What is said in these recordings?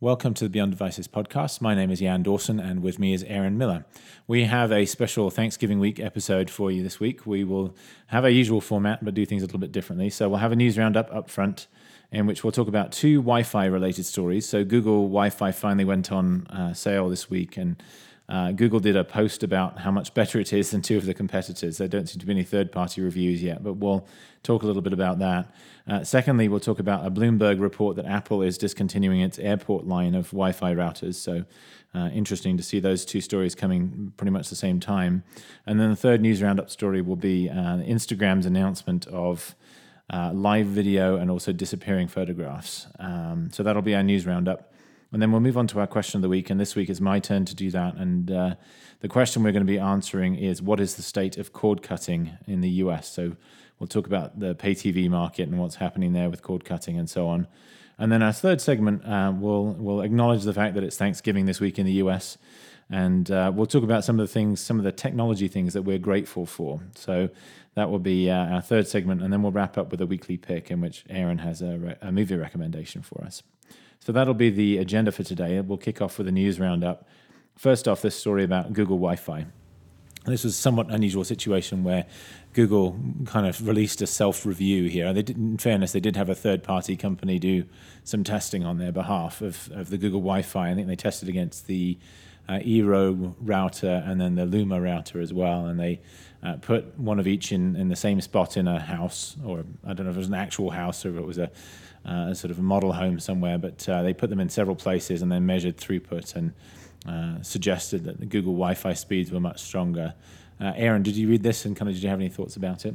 Welcome to the Beyond Devices podcast. My name is Jan Dawson, and with me is Aaron Miller. We have a special Thanksgiving week episode for you this week. We will have our usual format, but do things a little bit differently. So we'll have a news roundup up front, in which we'll talk about two Wi-Fi related stories. So Google Wi-Fi finally went on uh, sale this week, and uh, Google did a post about how much better it is than two of the competitors. There don't seem to be any third party reviews yet, but we'll talk a little bit about that. Uh, secondly, we'll talk about a Bloomberg report that Apple is discontinuing its airport line of Wi Fi routers. So, uh, interesting to see those two stories coming pretty much the same time. And then the third news roundup story will be uh, Instagram's announcement of. Uh, live video and also disappearing photographs. Um, so that'll be our news roundup. And then we'll move on to our question of the week. And this week is my turn to do that. And uh, the question we're going to be answering is what is the state of cord cutting in the US? So we'll talk about the pay TV market and what's happening there with cord cutting and so on. And then our third segment, uh, we'll, we'll acknowledge the fact that it's Thanksgiving this week in the US. And uh, we'll talk about some of the things, some of the technology things that we're grateful for. So that will be uh, our third segment. And then we'll wrap up with a weekly pick in which Aaron has a, re- a movie recommendation for us. So that'll be the agenda for today. We'll kick off with a news roundup. First off, this story about Google Wi Fi. This was a somewhat unusual situation where Google kind of released a self review here. They did, in fairness, they did have a third party company do some testing on their behalf of, of the Google Wi Fi. I think they tested against the uh, Eero router and then the Luma router as well. And they uh, put one of each in, in the same spot in a house, or I don't know if it was an actual house or if it was a uh, sort of a model home somewhere, but uh, they put them in several places and then measured throughput and uh, suggested that the Google Wi-Fi speeds were much stronger. Uh, Aaron, did you read this and kind of did you have any thoughts about it?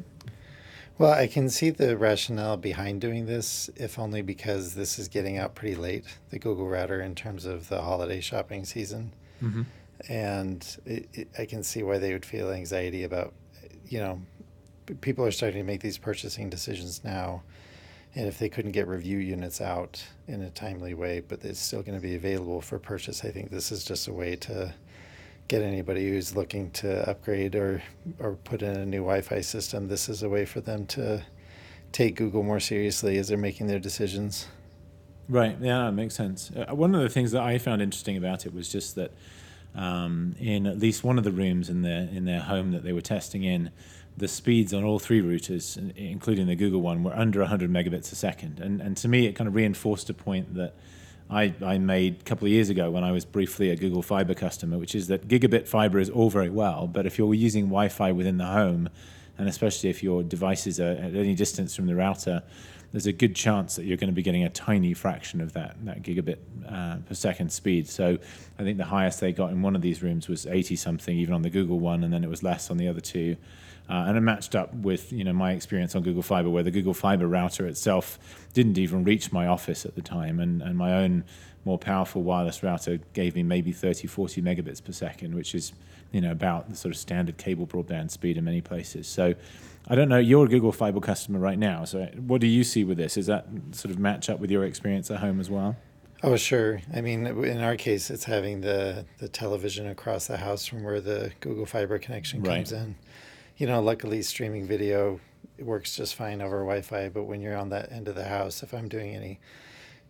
Well, I can see the rationale behind doing this, if only because this is getting out pretty late, the Google router, in terms of the holiday shopping season. Mm-hmm. And it, it, I can see why they would feel anxiety about, you know, people are starting to make these purchasing decisions now and if they couldn't get review units out in a timely way, but it's still going to be available for purchase, I think this is just a way to get anybody who's looking to upgrade or or put in a new Wi-Fi system. This is a way for them to take Google more seriously as they're making their decisions. Right. Yeah, that makes sense. Uh, one of the things that I found interesting about it was just that um, in at least one of the rooms in their in their home that they were testing in, the speeds on all three routers, including the Google one, were under 100 megabits a second. And, and to me, it kind of reinforced a point that I, I made a couple of years ago when I was briefly a Google Fiber customer, which is that gigabit fiber is all very well, but if you're using Wi Fi within the home, and especially if your devices are at any distance from the router, there's a good chance that you're going to be getting a tiny fraction of that that gigabit uh, per second speed. So I think the highest they got in one of these rooms was 80 something, even on the Google one, and then it was less on the other two. Uh, and it matched up with you know my experience on Google Fiber, where the Google Fiber router itself didn't even reach my office at the time, and, and my own more powerful wireless router gave me maybe 30, 40 megabits per second, which is you know about the sort of standard cable broadband speed in many places. So I don't know. You're a Google Fiber customer right now, so what do you see with this? Is that sort of match up with your experience at home as well? Oh, sure. I mean, in our case, it's having the the television across the house from where the Google Fiber connection comes in you know, luckily streaming video works just fine over Wi-Fi. But when you're on that end of the house, if I'm doing any,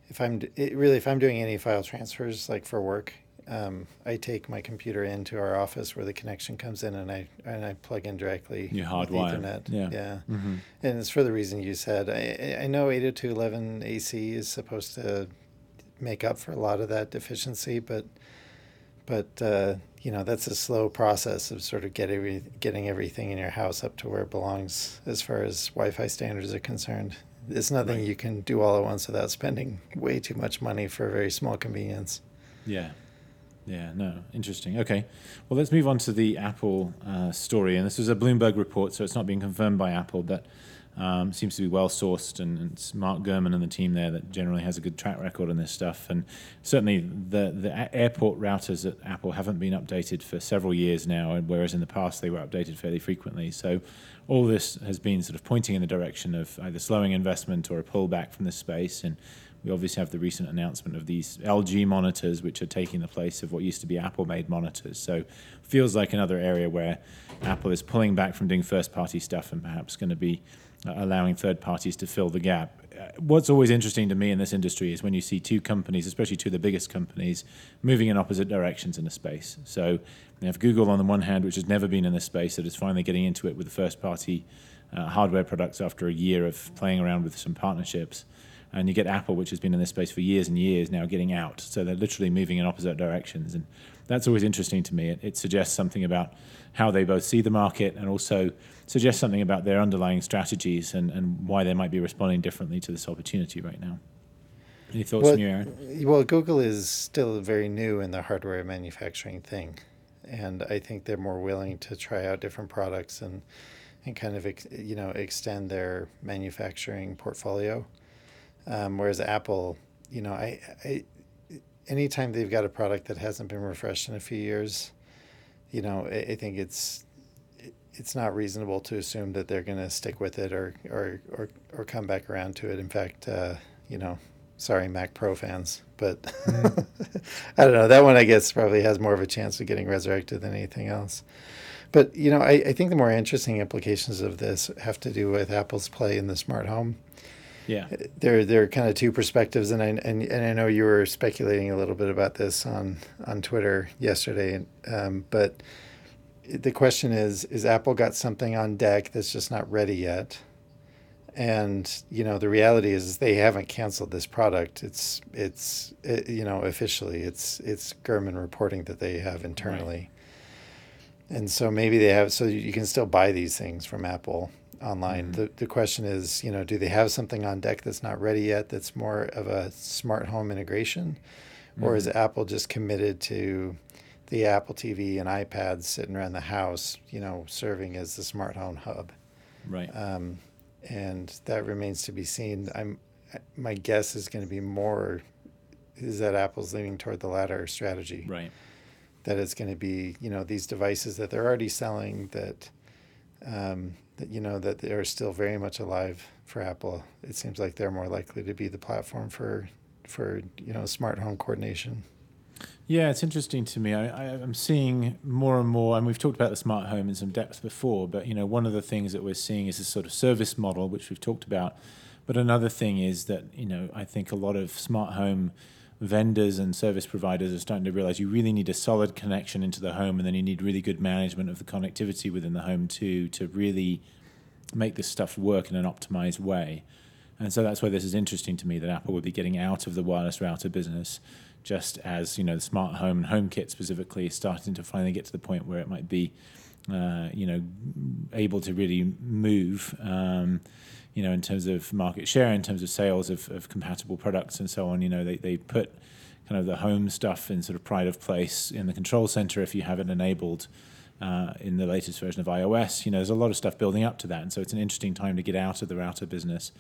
if I'm it, really if I'm doing any file transfers like for work, um, I take my computer into our office where the connection comes in, and I and I plug in directly. You hardwire. Ethernet. Yeah. Yeah. Mm-hmm. And it's for the reason you said. I I know 802.11 AC is supposed to make up for a lot of that deficiency, but but uh, you know that's a slow process of sort of getting every, getting everything in your house up to where it belongs as far as Wi-Fi standards are concerned. It's nothing right. you can do all at once without spending way too much money for a very small convenience. Yeah, yeah, no, interesting. Okay, well let's move on to the Apple uh, story, and this was a Bloomberg report, so it's not being confirmed by Apple, but um, seems to be well sourced, and, it's Mark Gurman and the team there that generally has a good track record on this stuff. And certainly, the the airport routers at Apple haven't been updated for several years now, whereas in the past they were updated fairly frequently. So, all this has been sort of pointing in the direction of either slowing investment or a pullback from this space. And we obviously have the recent announcement of these LG monitors, which are taking the place of what used to be Apple-made monitors. So, feels like another area where Apple is pulling back from doing first-party stuff and perhaps going to be allowing third parties to fill the gap. uh, what's always interesting to me in this industry is when you see two companies, especially two of the biggest companies, moving in opposite directions in a space. So you have Google on the one hand, which has never been in this space, that is finally getting into it with the first party uh, hardware products after a year of playing around with some partnerships. And you get Apple, which has been in this space for years and years, now getting out. So they're literally moving in opposite directions. And that's always interesting to me. It, it suggests something about how they both see the market and also suggests something about their underlying strategies and, and why they might be responding differently to this opportunity right now. Any thoughts well, you, Aaron? Well, Google is still very new in the hardware manufacturing thing. And I think they're more willing to try out different products and, and kind of, you know, extend their manufacturing portfolio. Um, whereas Apple, you know, I, I, anytime they've got a product that hasn't been refreshed in a few years, you know, I, I think it's it's not reasonable to assume that they're going to stick with it or, or or or come back around to it. In fact, uh, you know, sorry, Mac Pro fans, but. I don't know. That one, I guess, probably has more of a chance of getting resurrected than anything else. But you know, I, I think the more interesting implications of this have to do with Apple's play in the smart home yeah, there there are kind of two perspectives, and I and, and I know you were speculating a little bit about this on on Twitter yesterday, um, but the question is: Is Apple got something on deck that's just not ready yet? And you know, the reality is they haven't canceled this product. It's it's it, you know officially it's it's Gurman reporting that they have internally. Right. And so maybe they have, so you can still buy these things from Apple online. Mm-hmm. The, the question is, you know, do they have something on deck that's not ready yet that's more of a smart home integration? Mm-hmm. Or is mm-hmm. Apple just committed to the Apple TV and iPads sitting around the house, you know, serving as the smart home hub? Right. Um, and that remains to be seen. I'm, my guess is going to be more is that Apple's leaning toward the latter strategy. Right. That it's going to be, you know, these devices that they're already selling that um, that you know that they are still very much alive for Apple. It seems like they're more likely to be the platform for for you know smart home coordination. Yeah, it's interesting to me. I, am seeing more and more, and we've talked about the smart home in some depth before. But you know, one of the things that we're seeing is this sort of service model, which we've talked about. But another thing is that you know, I think a lot of smart home vendors and service providers are starting to realize you really need a solid connection into the home and then you need really good management of the connectivity within the home too to really make this stuff work in an optimized way. And so that's why this is interesting to me that Apple would be getting out of the wireless router business just as you know the smart home and HomeKit specifically is starting to finally get to the point where it might be uh, you know able to really move um, you know, in terms of market share, in terms of sales of, of compatible products and so on. You know, they, they put kind of the home stuff in sort of pride of place in the control center if you have it enabled uh, in the latest version of iOS. You know, there's a lot of stuff building up to that. And so it's an interesting time to get out of the router business.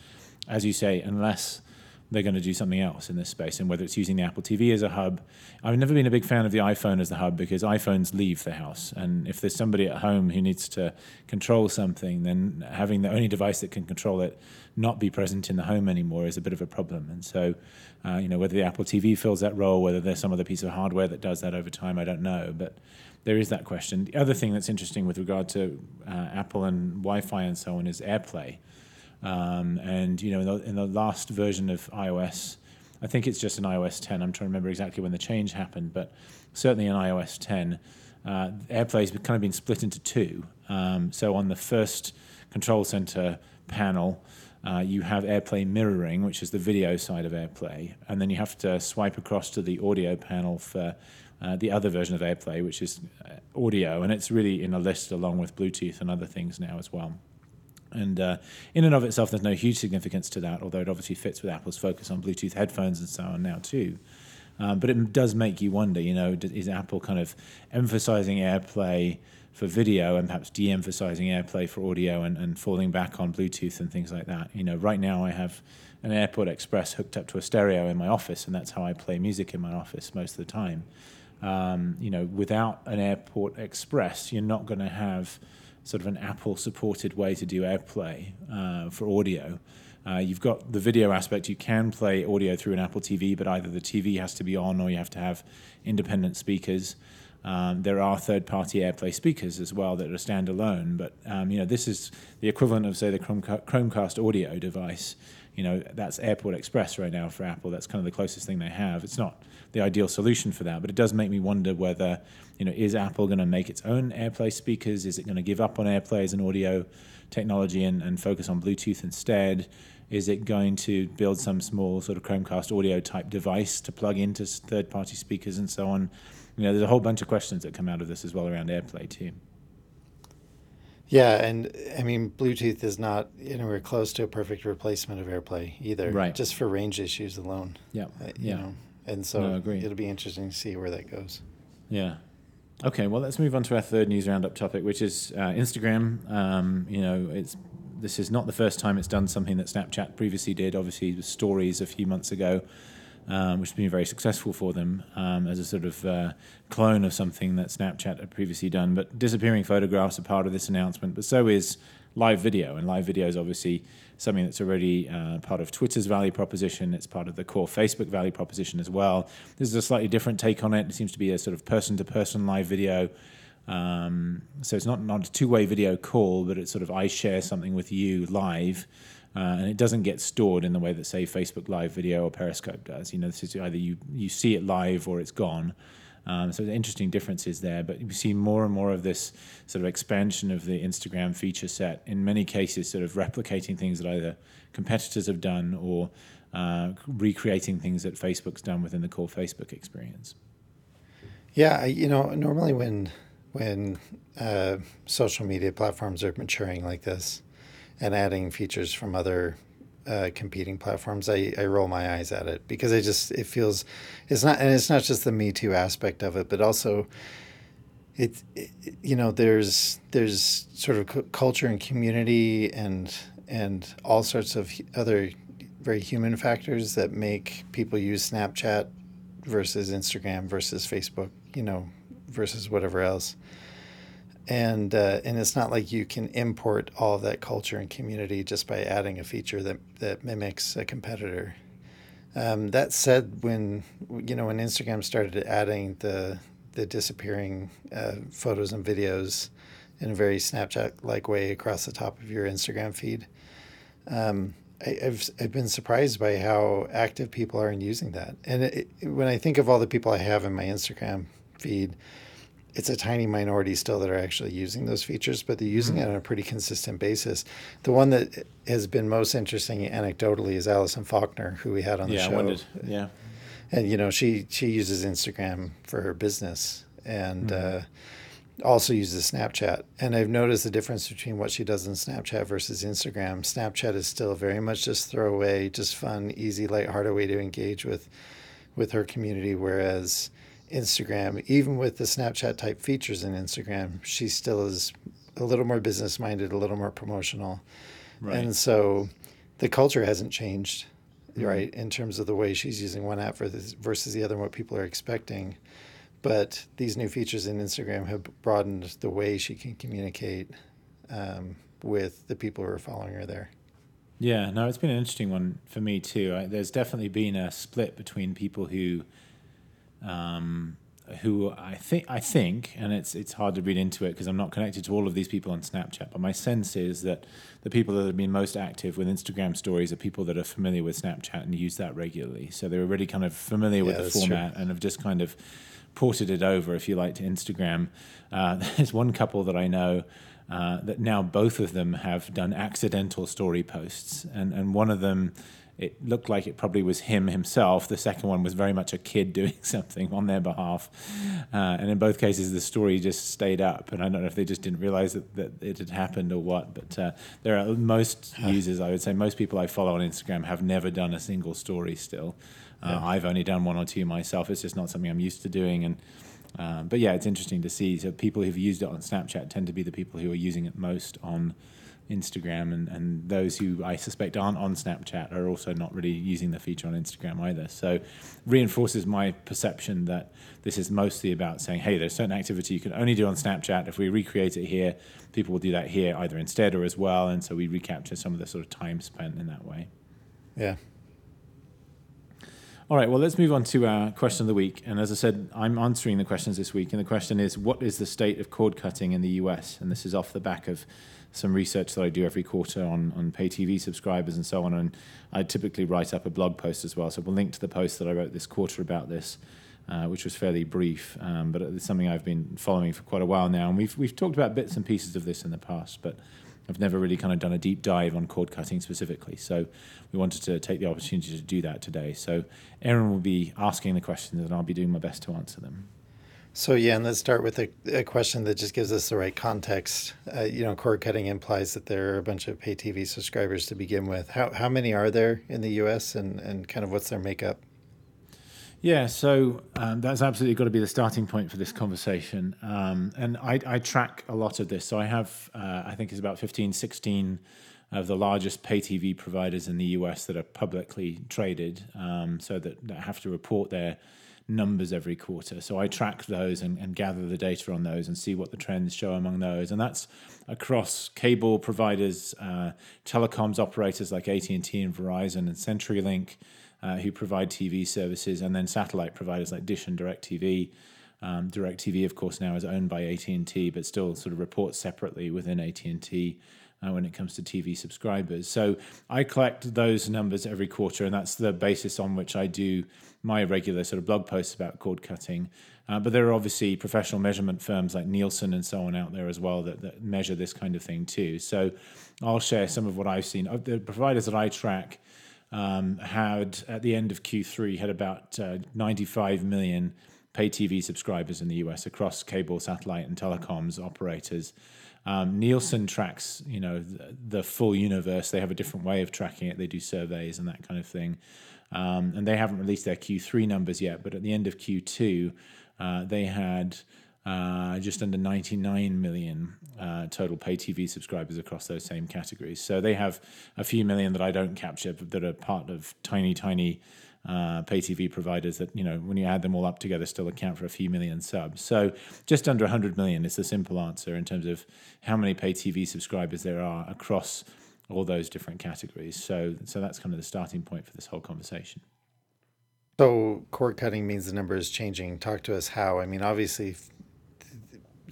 As you say, unless they're going to do something else in this space. And whether it's using the Apple TV as a hub, I've never been a big fan of the iPhone as the hub because iPhones leave the house. And if there's somebody at home who needs to control something, then having the only device that can control it not be present in the home anymore is a bit of a problem. And so, uh, you know, whether the Apple TV fills that role, whether there's some other piece of hardware that does that over time, I don't know. But there is that question. The other thing that's interesting with regard to uh, Apple and Wi Fi and so on is AirPlay. Um, and you know, in the, in the, last version of iOS, I think it's just in iOS 10. I'm trying to remember exactly when the change happened, but certainly in iOS 10, uh, AirPlay's kind of been split into two. Um, so on the first control center panel, uh, you have AirPlay mirroring, which is the video side of AirPlay, and then you have to swipe across to the audio panel for uh, the other version of AirPlay, which is uh, audio, and it's really in a list along with Bluetooth and other things now as well. And uh, in and of itself, there's no huge significance to that, although it obviously fits with Apple's focus on Bluetooth headphones and so on now too. Um, but it does make you wonder, you know, is Apple kind of emphasizing AirPlay for video and perhaps de-emphasizing AirPlay for audio and, and falling back on Bluetooth and things like that? You know, right now I have an AirPort Express hooked up to a stereo in my office, and that's how I play music in my office most of the time. Um, you know, without an AirPort Express, you're not going to have sort of an Apple supported way to do AirPlay uh, for audio. Uh, you've got the video aspect. You can play audio through an Apple TV, but either the TV has to be on or you have to have independent speakers. Um, there are third-party AirPlay speakers as well that are standalone, but um, you know this is the equivalent of say the Chromecast audio device you know, that's Airport Express right now for Apple. That's kind of the closest thing they have. It's not the ideal solution for that, but it does make me wonder whether, you know, is Apple going to make its own AirPlay speakers? Is it going to give up on AirPlay as an audio technology and, and focus on Bluetooth instead? Is it going to build some small sort of Chromecast audio type device to plug into third party speakers and so on? You know, there's a whole bunch of questions that come out of this as well around AirPlay too. Yeah, and I mean, Bluetooth is not anywhere close to a perfect replacement of AirPlay either. Right. Just for range issues alone. Yeah. Uh, you yeah. know, and so No, agree. it'll be interesting to see where that goes. Yeah. Okay, well, let's move on to our third news roundup topic, which is uh, Instagram. Um, you know, it's this is not the first time it's done something that Snapchat previously did. Obviously, the stories a few months ago, um, which has been very successful for them um, as a sort of uh, clone of something that Snapchat had previously done. But disappearing photographs are part of this announcement, but so is live video, and live video is obviously something that's already uh, part of Twitter's value proposition. It's part of the core Facebook value proposition as well. This is a slightly different take on it. It seems to be a sort of person-to-person live video. Um, so it's not not a two-way video call, but it's sort of I share something with you live, uh, and it doesn't get stored in the way that say Facebook Live video or Periscope does. You know, this is either you you see it live or it's gone. Um, so the interesting differences there, but you see more and more of this sort of expansion of the Instagram feature set. In many cases, sort of replicating things that either competitors have done or uh, recreating things that Facebook's done within the core Facebook experience. Yeah, you know, normally when when uh, social media platforms are maturing like this and adding features from other uh, competing platforms, I, I roll my eyes at it because I just it feels it's not and it's not just the Me Too aspect of it, but also it, it you know there's there's sort of cu- culture and community and and all sorts of other very human factors that make people use Snapchat versus Instagram versus Facebook, you know, versus whatever else. And uh, and it's not like you can import all that culture and community just by adding a feature that that mimics a competitor. Um, that said, when you know when Instagram started adding the the disappearing uh, photos and videos in a very Snapchat-like way across the top of your Instagram feed, um, I, I've I've been surprised by how active people are in using that. And it- when I think of all the people I have in my Instagram feed, it's a tiny minority still that are actually using those features, but they're using it on a pretty consistent basis. The one that has been most interesting anecdotally is Alison Faulkner, who we had on the yeah, show wondered. Yeah. and you know she she uses Instagram for her business and Mm-hmm. uh, also uses Snapchat. And I've noticed the difference between what she does in Snapchat versus Instagram. Snapchat is still very much just throwaway, just fun, easy, lighthearted way to engage with with her community, whereas Instagram, even with the Snapchat type features in Instagram, she still is a little more business minded, a little more promotional. Right. And so the culture hasn't changed, Mm-hmm. right, in terms of the way she's using one app versus, versus the other and what people are expecting. But these new features in Instagram have broadened the way she can communicate um, with the people who are following her there. Yeah, no, it's been an interesting one for me too. I, there's definitely been a split between people who, um, who I think I think, and it's it's hard to read into it because I'm not connected to all of these people on Snapchat. But my sense is that the people that have been most active with Instagram stories are people that are familiar with Snapchat and use that regularly. So they're already kind of familiar with the that's true. format and have just kind of ported it over, if you like, to Instagram. Uh, there's one couple that I know uh, that now both of them have done accidental story posts, and and one of them. It looked like it probably was him himself. The second one was very much a kid doing something on their behalf. Uh, and in both cases, the story just stayed up. And I don't know if they just didn't realize that, that it had happened or what. But uh, there are most users, I would say, most people I follow on Instagram have never done a single story still. Uh, I've only done one or two myself. It's just not something I'm used to doing. And um, but yeah, it's interesting to see. So people who've used it on Snapchat tend to be the people who are using it most on Instagram, and, and those who I suspect aren't on Snapchat are also not really using the feature on Instagram either. So reinforces my perception that this is mostly about saying, hey, there's certain activity you can only do on Snapchat. If we recreate it here, people will do that here either instead or as well, and so we recapture some of the sort of time spent in that way. Yeah. All right, well, let's move on to our question of the week. And as I said, I'm answering the questions this week. And the question is What is the state of cord cutting in the US? And this is off the back of some research that I do every quarter on, on pay TV subscribers and so on. And I typically write up a blog post as well. So we'll link to the post that I wrote this quarter about this. Uh, which was fairly brief, um, but it's something I've been following for quite a while now. And we've we've talked about bits and pieces of this in the past, but I've never really kind of done a deep dive on cord cutting specifically. So we wanted to take the opportunity to do that today. So Aaron will be asking the questions, and I'll be doing my best to answer them. So yeah, and let's start with a, a question that just gives us the right context. Uh, you know, cord cutting implies that there are a bunch of pay TV subscribers to begin with. How how many are there in the U.S. and and kind of what's their makeup? Yeah, so um, that's absolutely got to be the starting point for this conversation. Um, and I, I, track a lot of this. So I have, uh, I think it's about 15, 16 of the largest pay TV providers in the US that are publicly traded, um, so that, that have to report their numbers every quarter. So I track those and, and, gather the data on those and see what the trends show among those. And that's across cable providers, uh, telecoms operators like AT&T and Verizon and CenturyLink, uh, who provide TV services, and then satellite providers like Dish and DirecTV. Um, DirecTV, of course, now is owned by AT and T, but still sort of reports separately within AT and T uh, when it comes to TV subscribers. So I collect those numbers every quarter, and that's the basis on which I do my regular sort of blog posts about cord cutting. Uh, but there are obviously professional measurement firms like Nielsen and so on out there as well that, that measure this kind of thing too. So I'll share some of what I've seen. The providers that I track um, had at the end of Q3 had about uh, 95 million pay TV subscribers in the US across cable, satellite, and telecoms operators. Um, Nielsen tracks, you know, the, the, full universe. They have a different way of tracking it. They do surveys and that kind of thing. Um, and they haven't released their Q3 numbers yet, but at the end of Q2, uh, they had uh, just under 99 million uh, total pay TV subscribers across those same categories. So they have a few million that I don't capture, that are part of tiny, tiny uh, pay TV providers that, you know, when you add them all up together, still account for a few million subs. So just under 100 million is the simple answer in terms of how many pay TV subscribers there are across all those different categories. So, so that's kind of the starting point for this whole conversation. So cord cutting means the number is changing. Talk to us how. I mean, obviously,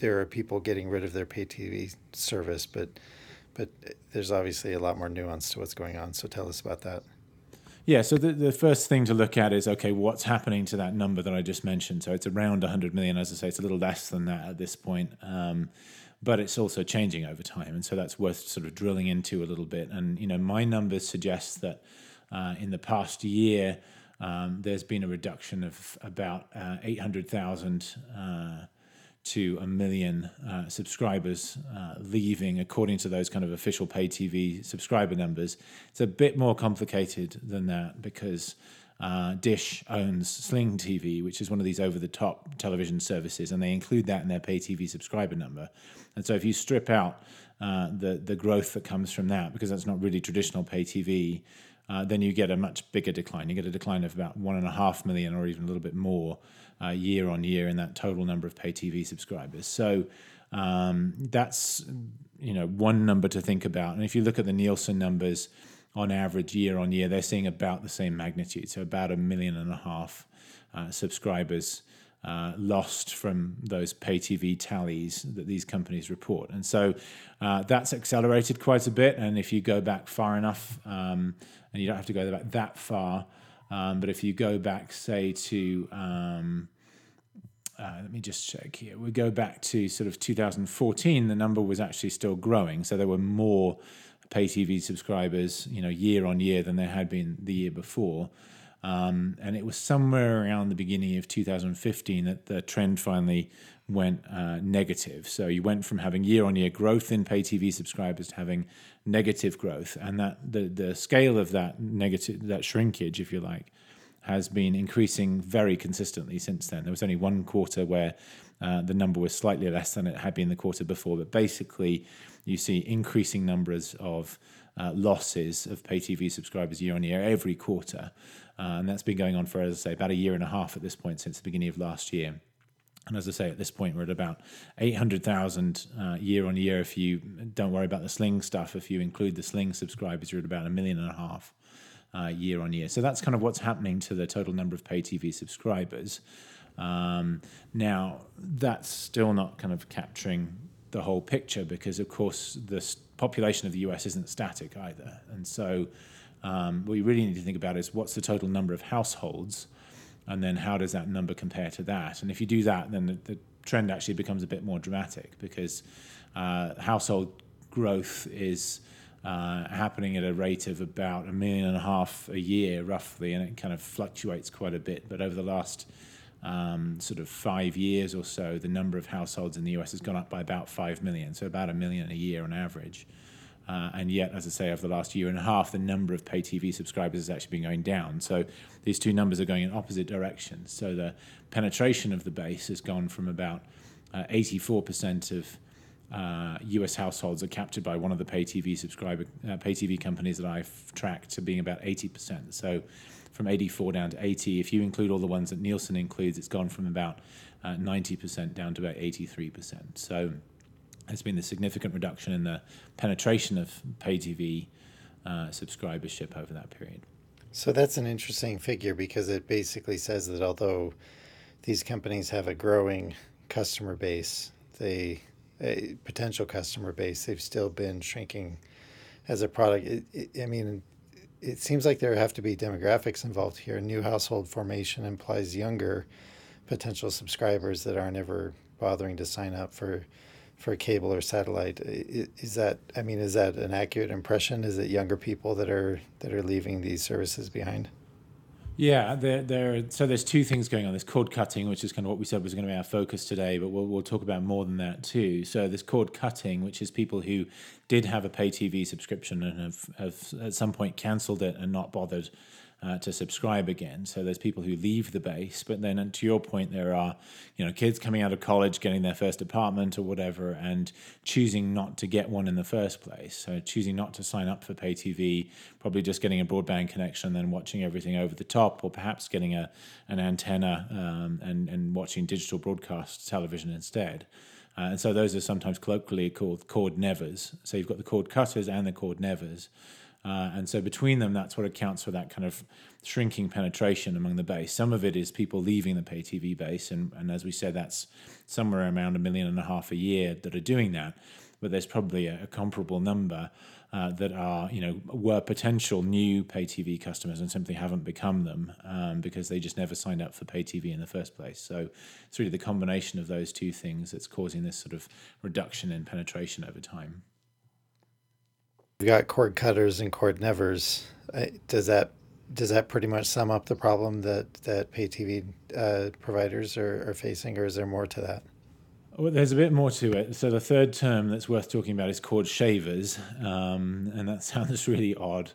there are people getting rid of their pay TV service, but but there's obviously a lot more nuance to what's going on. So tell us about that. Yeah, so the, the first thing to look at is okay, what's happening to that number that I just mentioned? So it's around 100 million, as I say, it's a little less than that at this point, um, but it's also changing over time, and so that's worth sort of drilling into a little bit. And you know, my numbers suggest that uh, in the past year, um, there's been a reduction of about uh, 800,000. Uh, to a million uh, subscribers uh, leaving, according to those kind of official pay TV subscriber numbers. It's a bit more complicated than that because uh, Dish owns Sling TV, which is one of these over the top television services, and they include that in their pay TV subscriber number. And so if you strip out uh, the, the growth that comes from that, because that's not really traditional pay TV, uh, then you get a much bigger decline. You get a decline of about one and a half million or even a little bit more uh, year on year in that total number of pay TV subscribers. So um, that's you know one number to think about. And if you look at the Nielsen numbers on average year on year, they're seeing about the same magnitude, so about a million and a half uh, subscribers. Uh, lost from those pay TV tallies that these companies report. And so uh, that's accelerated quite a bit. And if you go back far enough, um, and you don't have to go back that far, um, but if you go back, say, to um, uh, let me just check here. We go back to sort of 2014. The number was actually still growing, so there were more pay TV subscribers, you know, year on year than there had been the year before. Um, and it was somewhere around the beginning of 2015 that the trend finally went uh, negative. So you went from having year on year growth in pay TV subscribers to having negative growth, and that the the scale of that negative that shrinkage, if you like, has been increasing very consistently since then. There was only one quarter where uh, the number was slightly less than it had been the quarter before, but basically you see increasing numbers of uh, losses of pay TV subscribers year on year every quarter. Uh, and that's been going on for, as I say, about a year and a half at this point since the beginning of last year. And as I say, at this point, we're at about 800,000 uh, year on year. If you don't worry about the Sling stuff, if you include the Sling subscribers, you're at about a million and a half uh, year on year. So that's kind of what's happening to the total number of pay TV subscribers. Um, now, that's still not kind of capturing the whole picture because, of course, the population of the US isn't static either. And so, um, what you really need to think about is what's the total number of households, and then how does that number compare to that? And if you do that, then the, the trend actually becomes a bit more dramatic because uh, household growth is uh, happening at a rate of about a million and a half a year, roughly, and it kind of fluctuates quite a bit. But over the last um, sort of five years or so, the number of households in the US has gone up by about 5 million, so about a million a year on average. Uh, and yet, as I say, over the last year and a half, the number of pay TV subscribers has actually been going down. So these two numbers are going in opposite directions. So the penetration of the base has gone from about uh, 84% of uh, U.S. households are captured by one of the pay TV subscriber uh, pay TV companies that I've tracked to being about 80%. So from 84 down to 80. If you include all the ones that Nielsen includes, it's gone from about uh, 90% down to about 83%. So there's been the significant reduction in the penetration of pay TV uh, subscribership over that period. So that's an interesting figure because it basically says that although these companies have a growing customer base, they a potential customer base, they've still been shrinking as a product. It, it, I mean, it seems like there have to be demographics involved here. New household formation implies younger potential subscribers that aren't ever bothering to sign up for for cable or satellite. Is that I mean, is that an accurate impression? Is it younger people that are that are leaving these services behind? Yeah, there, there. So there's two things going on. There's cord cutting, which is kind of what we said was going to be our focus today, but we'll, we'll talk about more than that too. So there's cord cutting, which is people who did have a pay TV subscription and have, have at some point cancelled it and not bothered uh, to subscribe again. So there's people who leave the base, but then to your point, there are you know kids coming out of college, getting their first apartment or whatever, and choosing not to get one in the first place. So choosing not to sign up for pay TV, probably just getting a broadband connection, and then watching everything over the top, or perhaps getting a an antenna um, and and watching digital broadcast television instead. Uh, and so those are sometimes colloquially called cord nevers. So you've got the cord cutters and the cord nevers. Uh, and so between them, that's what accounts for that kind of shrinking penetration among the base. Some of it is people leaving the pay TV base, and, and as we said, that's somewhere around a million and a half a year that are doing that. But there's probably a, a comparable number uh, that are, you know, were potential new pay TV customers and simply haven't become them um, because they just never signed up for pay TV in the first place. So it's really the combination of those two things that's causing this sort of reduction in penetration over time. We've got cord cutters and cord nevers. Does that does that pretty much sum up the problem that that pay TV uh, providers are, are facing, or is there more to that? Well, there's a bit more to it. So the third term that's worth talking about is cord shavers, um, and that sounds really odd,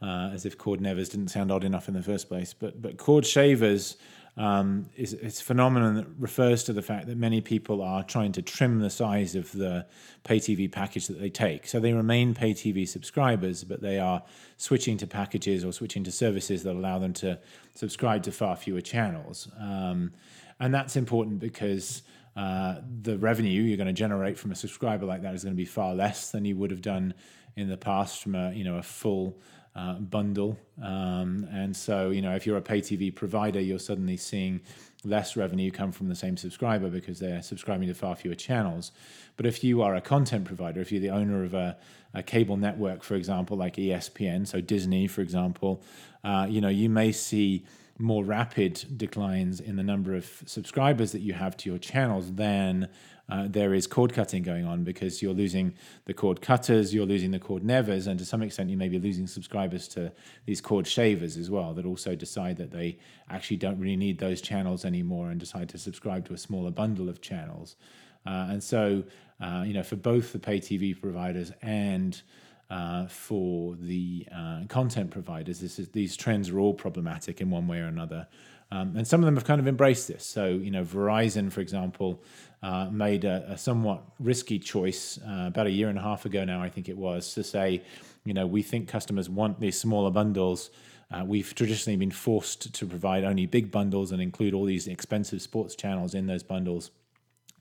uh, as if cord nevers didn't sound odd enough in the first place. But but cord shavers um, is it's a phenomenon that refers to the fact that many people are trying to trim the size of the pay TV package that they take. So they remain pay TV subscribers, but they are switching to packages or switching to services that allow them to subscribe to far fewer channels. Um, and that's important because uh, the revenue you're going to generate from a subscriber like that is going to be far less than you would have done in the past from a you know a full uh, bundle. Um, and so, you know, if you're a pay TV provider, you're suddenly seeing less revenue come from the same subscriber because they're subscribing to far fewer channels. But if you are a content provider, if you're the owner of a, a cable network, for example, like ESPN, so Disney, for example, uh, you know, you may see more rapid declines in the number of subscribers that you have to your channels than uh, there is cord cutting going on because you're losing the cord cutters, you're losing the cord nevers, and to some extent you may be losing subscribers to these cord shavers as well that also decide that they actually don't really need those channels anymore and decide to subscribe to a smaller bundle of channels. Uh, and so, uh, you know, for both the pay TV providers and uh, for the uh, content providers, is, these trends are all problematic in one way or another. Um, and some of them have kind of embraced this. So, you know, Verizon, for example, uh, made a, a, somewhat risky choice uh, about a year and a half ago now, I think it was, to say, you know, we think customers want these smaller bundles. Uh, we've traditionally been forced to provide only big bundles and include all these expensive sports channels in those bundles.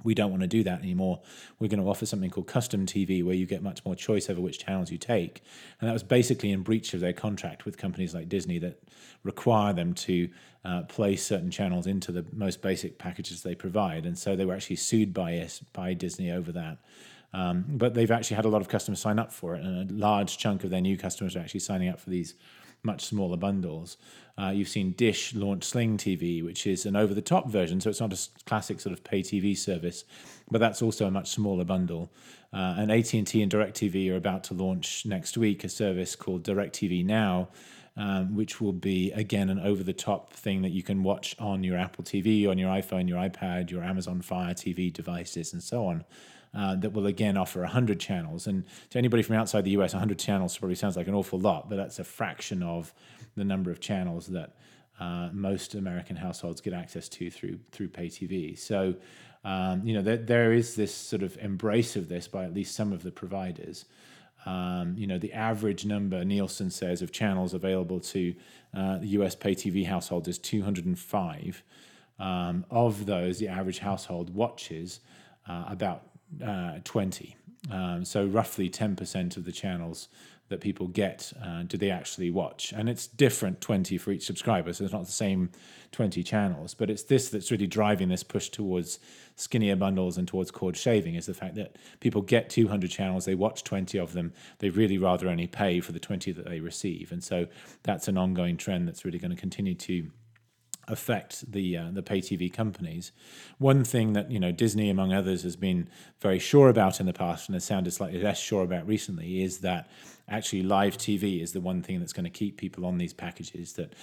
We don't want to do that anymore. We're going to offer something called custom TV where you get much more choice over which channels you take. And that was basically in breach of their contract with companies like Disney that require them to uh, place certain channels into the most basic packages they provide. And so they were actually sued by, by Disney over that. Um, but they've actually had a lot of customers sign up for it, and a large chunk of their new customers are actually signing up for these much smaller bundles. Uh, you've seen Dish launch Sling TV, which is an over-the-top version, so it's not a classic sort of pay TV service, but that's also a much smaller bundle. Uh, and AT&T and DirecTV are about to launch next week a service called DirecTV Now, um, which will be again an over-the-top thing that you can watch on your Apple TV, on your iPhone, your iPad, your Amazon Fire TV devices, and so on. Uh, that will again offer 100 channels. And to anybody from outside the US, 100 channels probably sounds like an awful lot, but that's a fraction of the number of channels that uh, most American households get access to through through pay TV. So, um, you know, there, there is this sort of embrace of this by at least some of the providers. Um, you know, the average number Nielsen says of channels available to uh, the US pay TV household is 205. Um, of those, the average household watches uh, about uh, 20. Um, so roughly 10% of the channels that people get uh, do they actually watch and it's different 20 for each subscriber so it's not the same 20 channels but it's this that's really driving this push towards skinnier bundles and towards cord shaving is the fact that people get 200 channels they watch 20 of them they really rather only pay for the 20 that they receive and so that's an ongoing trend that's really going to continue to affect the uh, the pay TV companies. One thing that you know Disney, among others, has been very sure about in the past and has sounded slightly less sure about recently is that actually live TV is the one thing that's going to keep people on these packages. That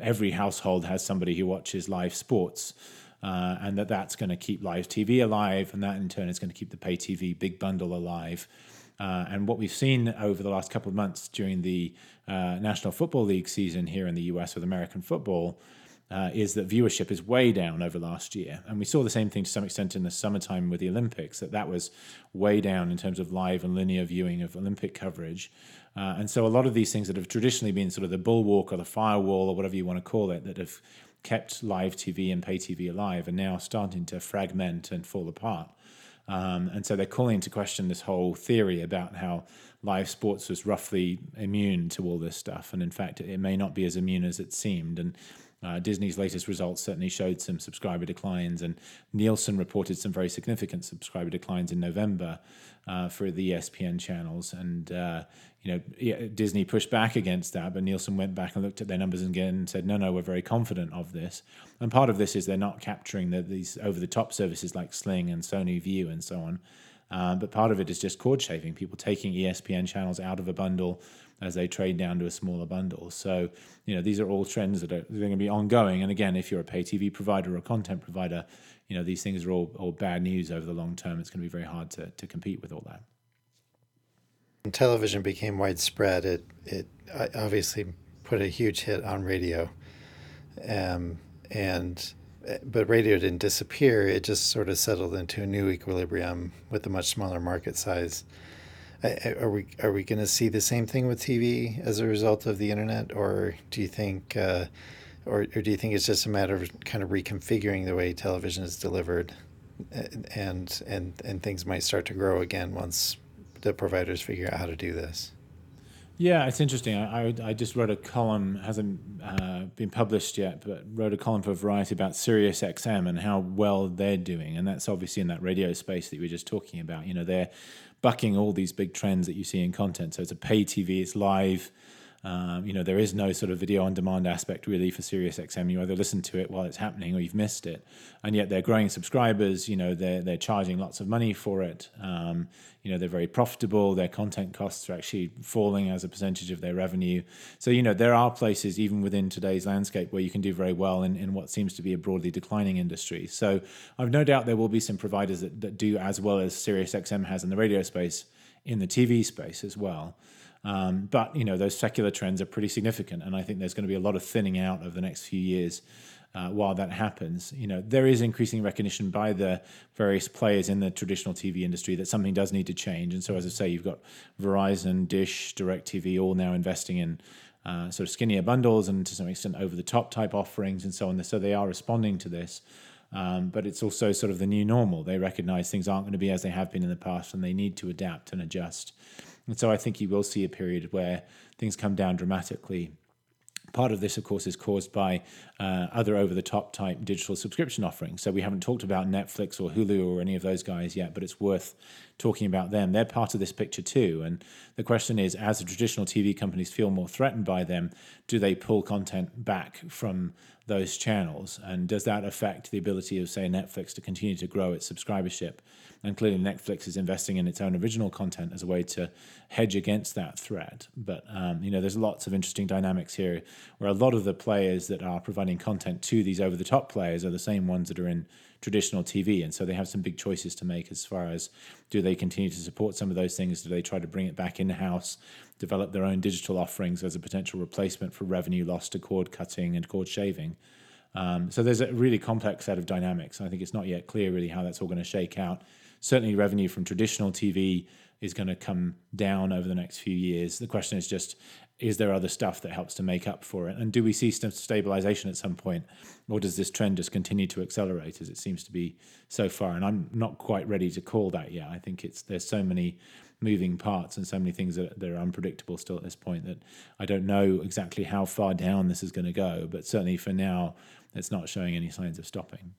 every household has somebody who watches live sports. Uh, and that that's going to keep live TV alive, and that in turn is going to keep the pay TV big bundle alive. Uh, and what we've seen over the last couple of months during the uh, National Football League season here in the US with American football uh, is that viewership is way down over last year, and we saw the same thing to some extent in the summertime with the Olympics. That that was way down in terms of live and linear viewing of Olympic coverage, uh, and so a lot of these things that have traditionally been sort of the bulwark or the firewall or whatever you want to call it, that have kept live TV and pay TV alive, are now starting to fragment and fall apart. Um, and so they're calling into question this whole theory about how live sports was roughly immune to all this stuff, and in fact, it may not be as immune as it seemed. And uh, Disney's latest results certainly showed some subscriber declines, and Nielsen reported some very significant subscriber declines in November uh, for the ESPN channels. And uh, you know, Disney pushed back against that, but Nielsen went back and looked at their numbers again and said, "No, no, we're very confident of this." And part of this is they're not capturing the, these over-the-top services like Sling and Sony Vue and so on. Uh, but part of it is just cord shaving, people taking ESPN channels out of a bundle as they trade down to a smaller bundle. So, you know, these are all trends that are going to be ongoing. And again, if you're a pay TV provider or a content provider, you know, these things are all, all bad news over the long term. It's going to be very hard to, to compete with all that. When television became widespread, it, it obviously put a huge hit on radio. Um, and but radio didn't disappear. It just sort of settled into a new equilibrium with a much smaller market size. Are we are we going to see the same thing with TV as a result of the internet, or do you think, uh, or, or do you think it's just a matter of kind of reconfiguring the way television is delivered, and and and things might start to grow again once the providers figure out how to do this? Yeah, it's interesting. I, I, just wrote a column, hasn't uh, been published yet, but wrote a column for Variety about Sirius XM and how well they're doing. And that's obviously in that radio space that you were just talking about. You know, they're bucking all these big trends that you see in content. So it's a pay TV, it's live, um, you know, there is no sort of video on demand aspect really for SiriusXM. You either listen to it while it's happening or you've missed it. And yet they're growing subscribers. You know, they're they're charging lots of money for it. Um, you know, they're very profitable. Their content costs are actually falling as a percentage of their revenue. So you know, there are places even within today's landscape where you can do very well in, in what seems to be a broadly declining industry. So I've no doubt there will be some providers that, that do as well as SiriusXM has in the radio space in the TV space as well. Um, but you know those secular trends are pretty significant, and I think there's going to be a lot of thinning out over the next few years. Uh, while that happens, you know there is increasing recognition by the various players in the traditional TV industry that something does need to change. And so, as I say, you've got Verizon, Dish, DirecTV, all now investing in uh, sort of skinnier bundles and to some extent over the top type offerings and so on. So they are responding to this. Um, but it's also sort of the new normal. They recognize things aren't going to be as they have been in the past, and they need to adapt and adjust. And so I think you will see a period where things come down dramatically Part of this, of course, is caused by uh, other over the top type digital subscription offerings. So we haven't talked about Netflix or Hulu or any of those guys yet, but it's worth talking about them. They're part of this picture too. And the question is as the traditional TV companies feel more threatened by them, do they pull content back from those channels? And does that affect the ability of, say, Netflix to continue to grow its subscribership? And clearly, Netflix is investing in its own original content as a way to hedge against that threat. But um, you know, there's lots of interesting dynamics here, where a lot of the players that are providing content to these over-the-top players are the same ones that are in traditional TV, and so they have some big choices to make as far as do they continue to support some of those things? Do they try to bring it back in house, develop their own digital offerings as a potential replacement for revenue lost to cord cutting and cord shaving? Um, so there's a really complex set of dynamics. I think it's not yet clear really how that's all going to shake out certainly revenue from traditional TV is going to come down over the next few years. The question is just, is there other stuff that helps to make up for it? And do we see some stabilization at some point? Or does this trend just continue to accelerate as it seems to be so far? And I'm not quite ready to call that yet. I think it's there's so many moving parts and so many things that, that are unpredictable still at this point that I don't know exactly how far down this is going to go. But certainly for now, it's not showing any signs of stopping.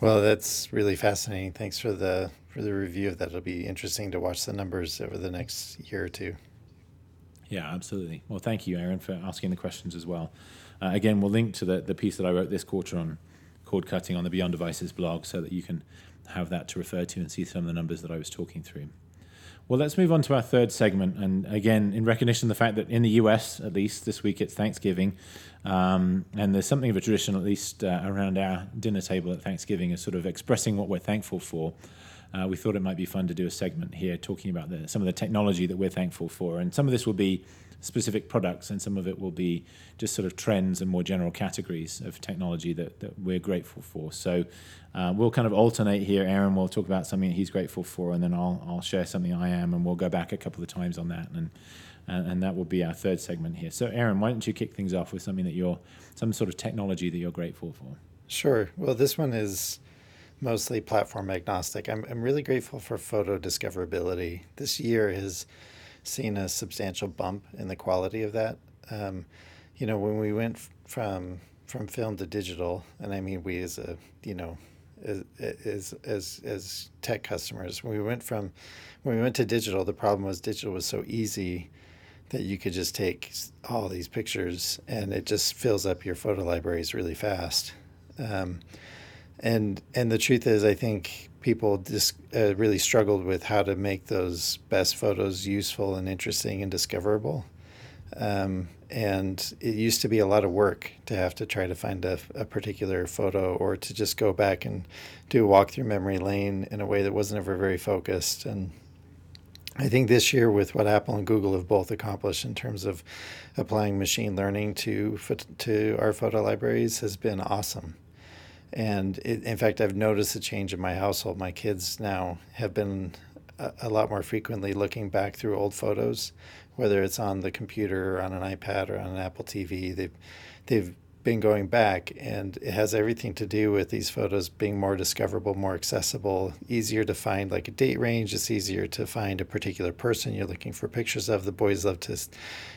Well, that's really fascinating. Thanks for the for the review of that. It'll be interesting to watch the numbers over the next year or two. Yeah, absolutely. Well, thank you, Aaron, for asking the questions as well. Uh, again, we'll link to the, the piece that I wrote this quarter on cord cutting on the Beyond Devices blog so that you can have that to refer to and see some of the numbers that I was talking through. Well, let's move on to our third segment. And again, in recognition of the fact that in the US, at least this week, it's Thanksgiving. Um, and there's something of a tradition, at least uh, around our dinner table at Thanksgiving, of sort of expressing what we're thankful for. Uh, we thought it might be fun to do a segment here talking about the, some of the technology that we're thankful for. And some of this will be specific products, and some of it will be just sort of trends and more general categories of technology that, that we're grateful for. So uh, we'll kind of alternate here. Aaron will talk about something he's grateful for, and then I'll, I'll share something I am, and we'll go back a couple of times on that. And, and, and that will be our third segment here. So, Aaron, why don't you kick things off with something that you're, some sort of technology that you're grateful for? Sure. Well, this one is mostly platform agnostic. I'm, I'm really grateful for photo discoverability. This year has seen a substantial bump in the quality of that. Um, you know, when we went from from film to digital, and I mean we as a you know as as as, as tech customers, when we went from when we went to digital, the problem was digital was so easy that you could just take all these pictures and it just fills up your photo libraries really fast. Um, and and the truth is, I think people just uh, really struggled with how to make those best photos useful and interesting and discoverable. Um, and it used to be a lot of work to have to try to find a, a, particular photo or to just go back and do a walk through memory lane in a way that wasn't ever very focused. And I think this year, with what Apple and Google have both accomplished in terms of applying machine learning to to our photo libraries, has been awesome. And it, in fact, I've noticed a change in my household. My kids now have been a, a, lot more frequently looking back through old photos, whether it's on the computer or on an iPad or on an Apple TV. They've they've been going back, and it has everything to do with these photos being more discoverable, more accessible, easier to find, like a date range. It's easier to find a particular person you're looking for pictures of. The boys love to,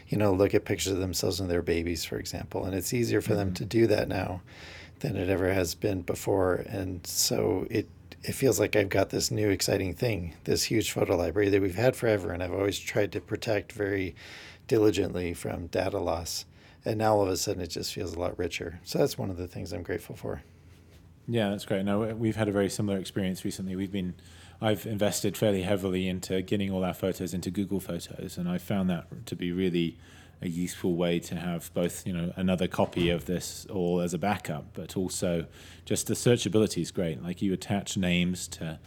you know, look at pictures of themselves and their babies, for example, and it's easier for mm-hmm. them to do that now than it ever has been before. And so it it feels like I've got this new exciting thing, this huge photo library that we've had forever, and I've always tried to protect very diligently from data loss. And now all of a sudden it just feels a lot richer. So that's one of the things I'm grateful for. Yeah, that's great. Now we've had a very similar experience recently. We've been, I've invested fairly heavily into getting all our photos into Google Photos, and I found that to be really a useful way to have both you know another copy of this all as a backup, but also just the searchability is great. Like you attach names to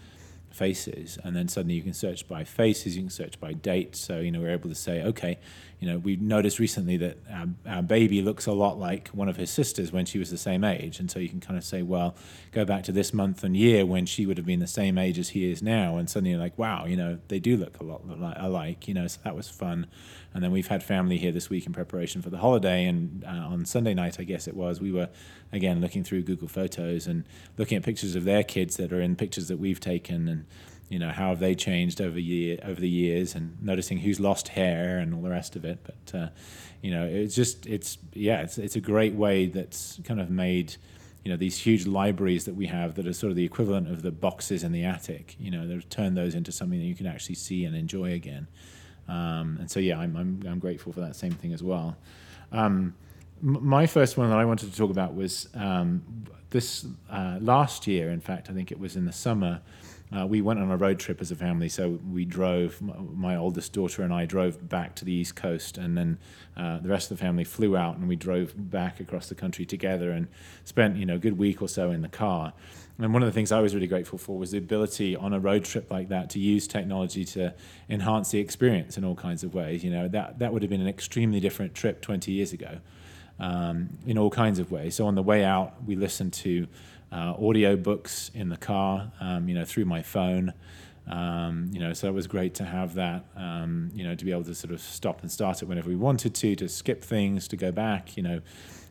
faces and then suddenly you can search by faces you can search by date so you know we're able to say okay you know we noticed recently that our, our, baby looks a lot like one of his sisters when she was the same age. And so you can kind of say well go back to this month and year when she would have been the same age as he is now. And suddenly you're like wow you know they do look a lot alike you know so that was fun. And then we've had family here this week in preparation for the holiday. And uh, on Sunday night, I guess it was, we were again looking through Google Photos and looking at pictures of their kids that are in pictures that we've taken, and you know how have they changed over year over the years, and noticing who's lost hair and all the rest of it. But uh, you know, it's just it's yeah, it's it's a great way that's kind of made you know these huge libraries that we have that are sort of the equivalent of the boxes in the attic you know they've turned those into something that you can actually see and enjoy again um, and so, yeah, I'm, I'm, I'm, grateful for that same thing as well. Um, my first one that I wanted to talk about was um, this uh, last year, in fact, I think it was in the summer. Uh, we went on a road trip as a family. So we drove, my oldest daughter and I drove back to the East Coast, and then uh, the rest of the family flew out and we drove back across the country together and spent, you know, a good week or so in the car. And one of the things I was really grateful for was the ability on a road trip like that to use technology to enhance the experience in all kinds of ways. You know, that, that would have been an extremely different trip 20 years ago um, in all kinds of ways. So on the way out, we listened to uh, audio books in the car, um, you know, through my phone. Um, you know, so it was great to have that, um, you know, to be able to sort of stop and start it whenever we wanted to, to skip things, to go back, you know,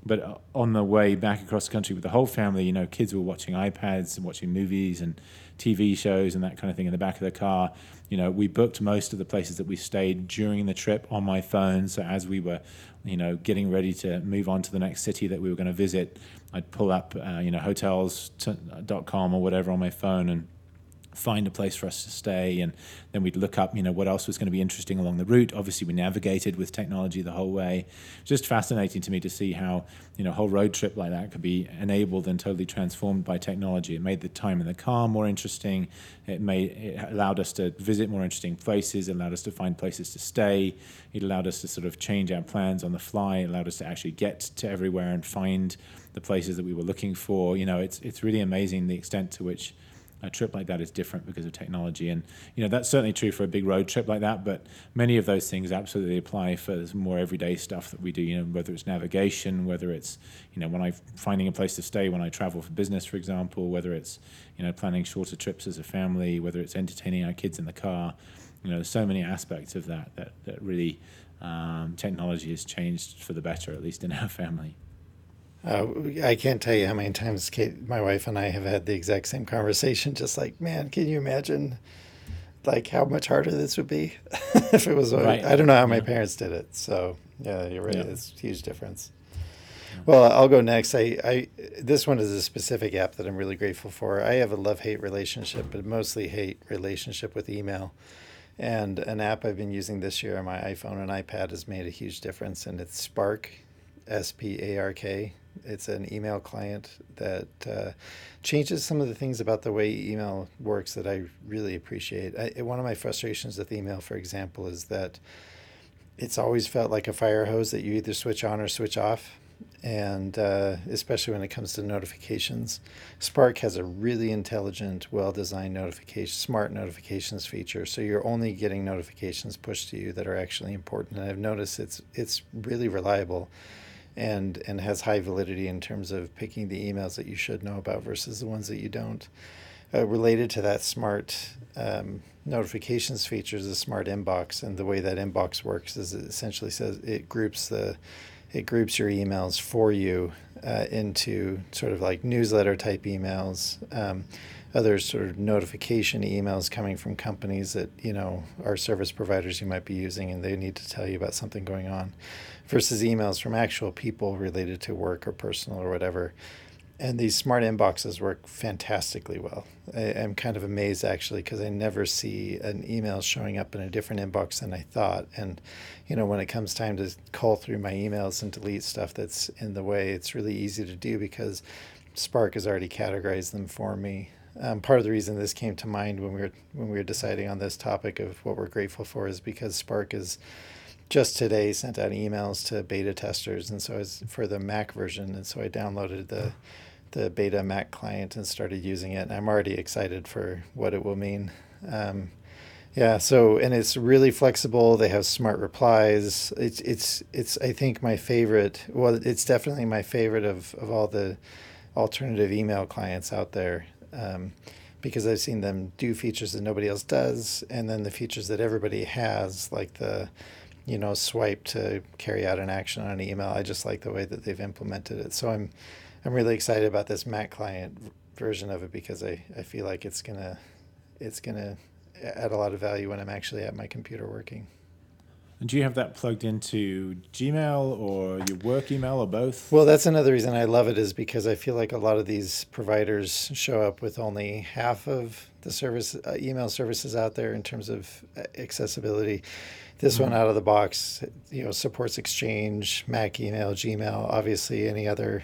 but on the way back across the country with the whole family, you know, kids were watching iPads and watching movies and TV shows and that kind of thing in the back of the car. You know, we booked most of the places that we stayed during the trip on my phone. So as we were, you know, getting ready to move on to the next city that we were going to visit, I'd pull up, uh, you know, hotels.com or whatever on my phone and find a place for us to stay and then we'd look up you know what else was going to be interesting along the route. Obviously we navigated with technology the whole way. Just fascinating to me to see how you know a whole road trip like that could be enabled and totally transformed by technology. It made the time in the car more interesting. It made it allowed us to visit more interesting places. It allowed us to find places to stay. It allowed us to sort of change our plans on the fly. It allowed us to actually get to everywhere and find the places that we were looking for. You know it's it's really amazing the extent to which a trip like that is different because of technology. And you know that's certainly true for a big road trip like that. But many of those things absolutely apply for more everyday stuff that we do. You know, whether it's navigation, whether it's you know when I'm finding a place to stay when I travel for business, for example, whether it's you know planning shorter trips as a family, whether it's entertaining our kids in the car. You know, so many aspects of that that that really um, technology has changed for the better, at least in our family. Uh, I can't tell you how many times Kate, my wife and I have had the exact same conversation. Just like, man, can you imagine, like how much harder this would be if it was? Right. I don't know how my parents did it. So yeah, you're right. Yeah. It's a huge difference. Well, I'll go next. I, I this one is a specific app that I'm really grateful for. I have a love hate relationship, but mostly hate relationship with email. And an app I've been using this year on my iPhone and iPad has made a huge difference, and it's Spark, S P A R K. It's an email client that uh, changes some of the things about the way email works that I really appreciate. I, one of my frustrations with email, for example, is that it's always felt like a fire hose that you either switch on or switch off. And uh, especially when it comes to notifications, Spark has a really intelligent, well designed notification, smart notifications feature. So you're only getting notifications pushed to you that are actually important. And I've noticed it's, it's really reliable and and has high validity in terms of picking the emails that you should know about versus the ones that you don't. Uh, related to that smart um, notifications feature is a smart inbox, and the way that inbox works is it essentially says it groups the it groups your emails for you uh, into sort of like newsletter type emails. Um, other sort of notification emails coming from companies that you know are service providers you might be using and they need to tell you about something going on versus emails from actual people related to work or personal or whatever and these smart inboxes work fantastically well. I, am kind of amazed actually because I never see an email showing up in a different inbox than I thought. And you know, when it comes time to call through my emails and delete stuff that's in the way, it's really easy to do because Spark has already categorized them for me. Um, part of the reason this came to mind when we were when we were deciding on this topic of what we're grateful for is because Spark is just today sent out emails to beta testers, and so I was for the Mac version, and so I downloaded the the beta Mac client and started using it. And I'm already excited for what it will mean. Um, yeah. So and it's really flexible. They have smart replies. It's it's it's I think my favorite. Well, it's definitely my favorite of of all the alternative email clients out there. Um, because I've seen them do features that nobody else does, and then the features that everybody has, like the, you know, swipe to carry out an action on an email. I just like the way that they've implemented it. So I'm, I'm really excited about this Mac client version of it because I, I feel like it's gonna, it's gonna add a lot of value when I'm actually at my computer working. And do you have that plugged into Gmail or your work email or both? Well, that's another reason I love it is because I feel like a lot of these providers show up with only half of the service uh, email services out there in terms of uh, accessibility. This mm-hmm. one out of the box, you know, supports Exchange, Mac email, Gmail, obviously any other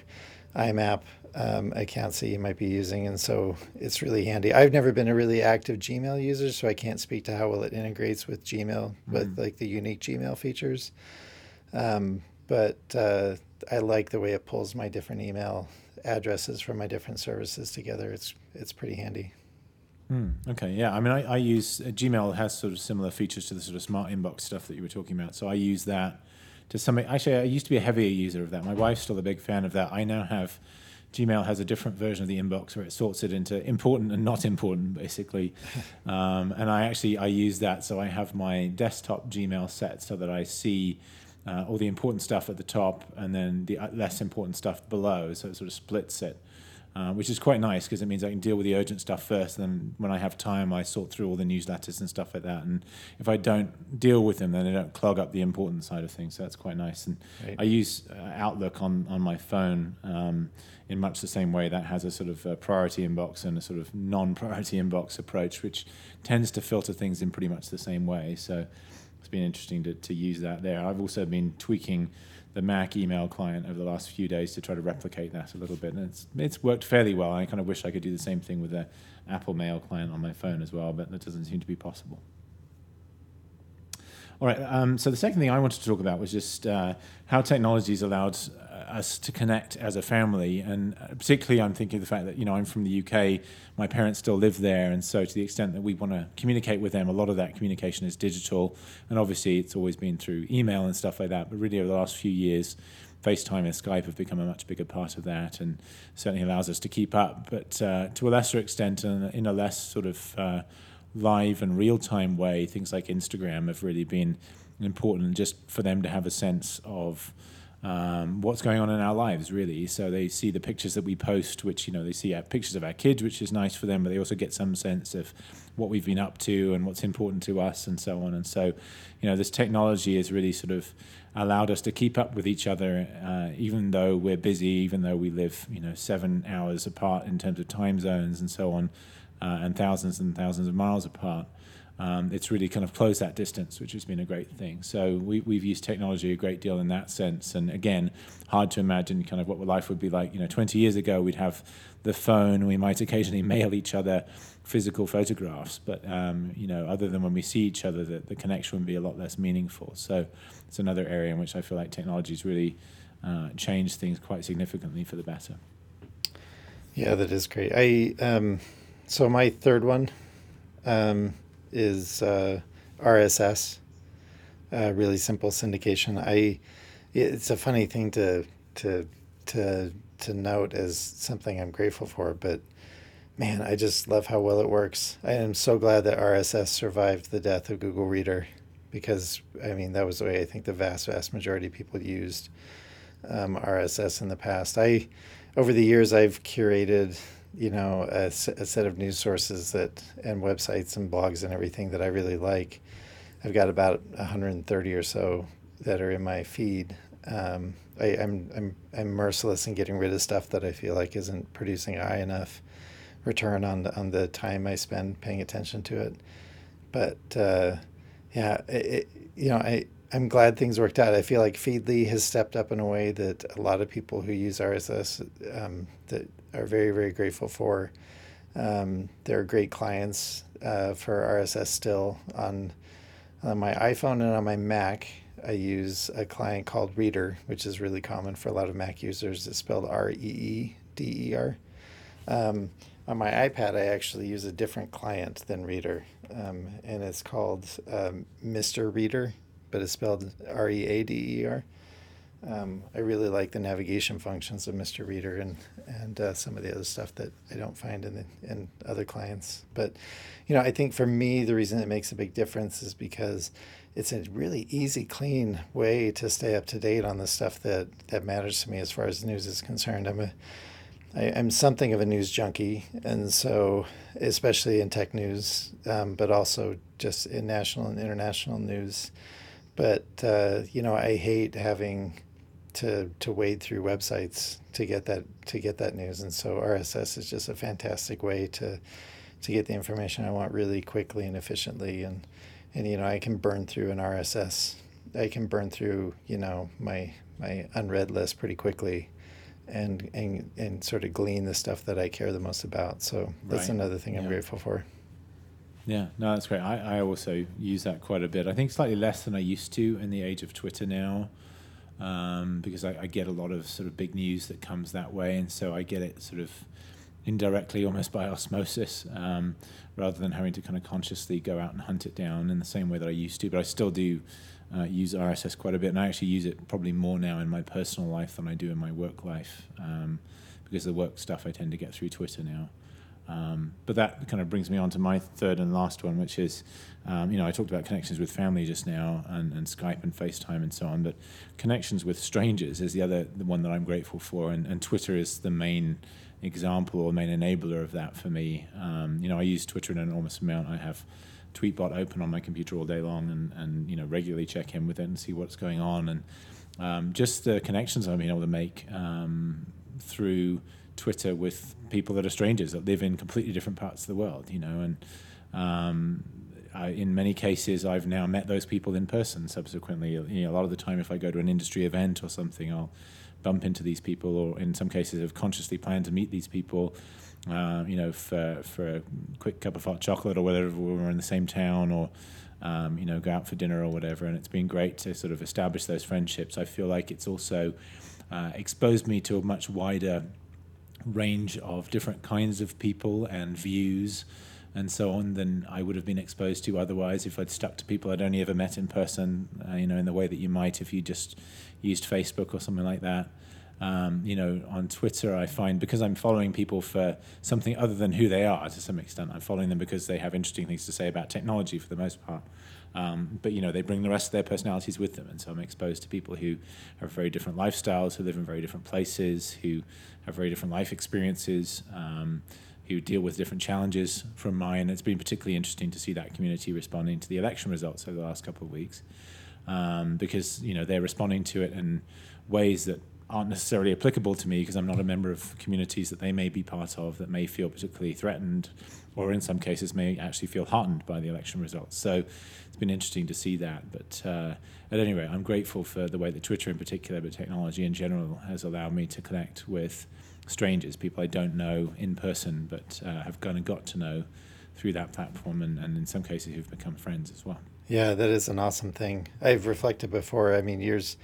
IMAP um, accounts that you might be using. And so it's really handy. I've never been a really active Gmail user, so I can't speak to how well it integrates with Gmail, mm-hmm. with like the unique Gmail features. Um, but uh, I like the way it pulls my different email addresses from my different services together. It's it's pretty handy. Mm, okay, yeah. I mean, I, I use uh, Gmail has sort of similar features to the sort of smart inbox stuff that you were talking about. So I use that to some. Actually, I used to be a heavier user of that. My wife's still a big fan of that. I now have Gmail has a different version of the inbox where it sorts it into important and not important, basically. um, and I actually I use that, so I have my desktop Gmail set so that I see uh, all the important stuff at the top and then the uh, less important stuff below. So it sort of splits it. Uh, which is quite nice because it means I can deal with the urgent stuff first. And then when I have time, I sort through all the newsletters and stuff like that. And if I don't deal with them, then they don't clog up the important side of things. So that's quite nice. And right. I use uh, Outlook on, on my phone um, in much the same way. That has a sort of a priority inbox and a sort of non priority inbox approach, which tends to filter things in pretty much the same way. So it's been interesting to, to use that there. I've also been tweaking the Mac email client over the last few days to try to replicate that a little bit. And it's, it's worked fairly well. I kind of wish I could do the same thing with the Apple Mail client on my phone as well, but that doesn't seem to be possible. All right. Um, so the second thing I wanted to talk about was just uh, how technology has allowed us to connect as a family. And uh, particularly, I'm thinking of the fact that, you know, I'm from the UK, my parents still live there. And so, to the extent that we want to communicate with them, a lot of that communication is digital. And obviously, it's always been through email and stuff like that. But really, over the last few years, FaceTime and Skype have become a much bigger part of that and certainly allows us to keep up. But uh, to a lesser extent, and in a less sort of uh, live and real time way, things like Instagram have really been important just for them to have a sense of um, what's going on in our lives, really. So they see the pictures that we post, which, you know, they see our pictures of our kids, which is nice for them, but they also get some sense of what we've been up to and what's important to us and so on. And so, you know, this technology has really sort of allowed us to keep up with each other, uh, even though we're busy, even though we live, you know, seven hours apart in terms of time zones and so on, uh, and thousands and thousands of miles apart um, it's really kind of closed that distance, which has been a great thing. So we, we've used technology a great deal in that sense. And again, hard to imagine kind of what life would be like. You know, 20 years ago, we'd have the phone. We might occasionally mail each other physical photographs, but um, you know, other than when we see each other, the, the connection would be a lot less meaningful. So it's another area in which I feel like technology has really uh, changed things quite significantly for the better. Yeah, that is great. I um, so my third one. Um, is uh, RSS, uh, really simple syndication. I it's a funny thing to to to to note as something I'm grateful for, but man, I just love how well it works. I am so glad that RSS survived the death of Google Reader because I mean that was the way I think the vast vast majority of people used um, RSS in the past. I over the years I've curated you know a, a, set of news sources that and websites and blogs and everything that I really like. I've got about 130 or so that are in my feed. Um, I, am I'm, I'm I'm merciless in getting rid of stuff that I feel like isn't producing high enough return on the, on the time I spend paying attention to it. But uh, yeah, it, you know I. I'm glad things worked out. I feel like Feedly has stepped up in a way that a lot of people who use RSS um, that are very, very grateful for. Um, they're great clients uh, for RSS still. On, on my iPhone and on my Mac, I use a client called Reeder, which is really common for a lot of Mac users. It's spelled R E E D E R. Um, on my iPad, I actually use a different client than Reeder, um, and it's called um, Mr. Reader, but it's spelled R E A D E R. Um, I really like the navigation functions of Mr. Reader and and uh, some of the other stuff that I don't find in the, in other clients. But you know, I think for me, the reason it makes a big difference is because it's a really easy, clean way to stay up to date on the stuff that that matters to me as far as news is concerned. I'm a I, am something of a news junkie, and so especially in tech news, um, but also just in national and international news. But uh, you know, I hate having to to wade through websites to get that to get that news, and so RSS is just a fantastic way to to get the information I want really quickly and efficiently, and and you know, I can burn through an RSS. I can burn through you know my my unread list pretty quickly and and and sort of glean the stuff that I care the most about. So that's right. another thing I'm grateful for. Yeah, no, that's great. I, I also use that quite a bit. I think slightly less than I used to in the age of Twitter now, um, because I, I, get a lot of sort of big news that comes that way, and so I get it sort of indirectly, almost by osmosis, um, rather than having to kind of consciously go out and hunt it down in the same way that I used to. But I still do uh, use RSS quite a bit, and I actually use it probably more now in my personal life than I do in my work life, um, because the work stuff I tend to get through Twitter now. Um, but that kind of brings me on to my third and last one, which is, um, you know, I talked about connections with family just now, and, and Skype and FaceTime and so on. But connections with strangers is the other, the one that I'm grateful for, and, and Twitter is the main example or main enabler of that for me. Um, you know, I use Twitter an enormous amount. I have Tweetbot open on my computer all day long and, and you know regularly check in with it and see what's going on and um, just the connections I've been able to make um, through Twitter with people that are strangers that live in completely different parts of the world, you know, and um, I, in many cases I've now met those people in person. Subsequently, you know, a lot of the time, if I go to an industry event or something, I'll bump into these people, or in some cases, have consciously planned to meet these people uh, you know, for for a quick cup of hot chocolate or whatever we're in the same town or. Um, you know, go out for dinner or whatever, and it's been great to sort of establish those friendships. I feel like it's also uh, exposed me to a much wider range of different kinds of people and views and so on than I would have been exposed to otherwise if I'd stuck to people I'd only ever met in person, uh, you know, in the way that you might if you just used Facebook or something like that. Um, you know, on Twitter, I find because I'm following people for something other than who they are to some extent. I'm following them because they have interesting things to say about technology for the most part. Um, but you know, they bring the rest of their personalities with them, and so I'm exposed to people who have very different lifestyles, who live in very different places, who have very different life experiences. Um, who deal with different challenges from mine. It's been particularly interesting to see that community responding to the election results over the last couple of weeks, um, because you know they're responding to it in ways that aren't necessarily applicable to me because I'm not a member of communities that they may be part of that may feel particularly threatened or in some cases may actually feel heartened by the election results. So it's been interesting to see that. But uh, at any rate, I'm grateful for the way that Twitter in particular, but technology in general, has allowed me to connect with strangers, people I don't know in person, but uh, have kind of got to know through that platform and, and in some cases who've become friends as well. Yeah, that is an awesome thing. I've reflected before. I mean, years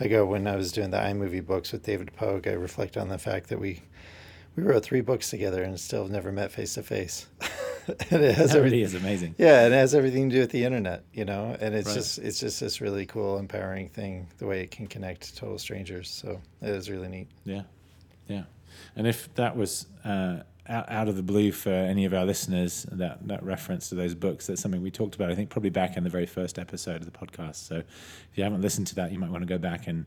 ago when I was doing the iMovie books with David Pogue, I reflect on the fact that we we wrote three books together and still have never met face to face. and it has that really is amazing. Yeah, and it has everything to do with the internet, you know. And it's right. just it's just this really cool, empowering thing, the way it can connect total strangers. So it is really neat. Yeah, yeah. And if that was uh, out, out of the blue for any of our listeners, that, that reference to those books, that's something we talked about, I think, probably back in the very first episode of the podcast. So if you haven't listened to that, you might want to go back and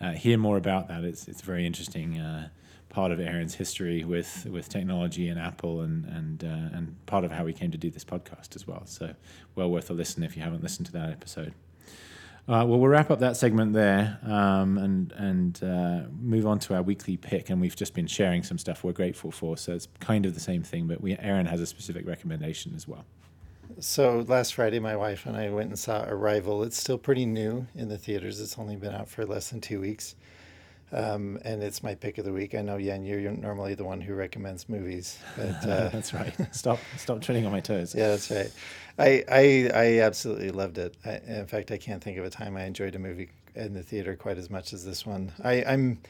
uh, hear more about that. It's, it's a very interesting uh, part of Aaron's history with, with technology and Apple and, and, uh, and part of how we came to do this podcast as well. So well worth a listen if you haven't listened to that episode. Uh, well, we'll wrap up that segment there um, and and uh, move on to our weekly pick. And we've just been sharing some stuff we're grateful for, so it's kind of the same thing. But we Aaron has a specific recommendation as well. So last Friday, my wife and I went and saw Arrival. It's still pretty new in the theaters. It's only been out for less than two weeks. Um, and it's my pick of the week. I know, Yan, you're normally the one who recommends movies. But, uh, that's right. Stop, stop treading on my toes. Yeah, that's right. I, I, I absolutely loved it. I, in fact, I can't think of a time I enjoyed a movie in the theater quite as much as this one. I, I'm,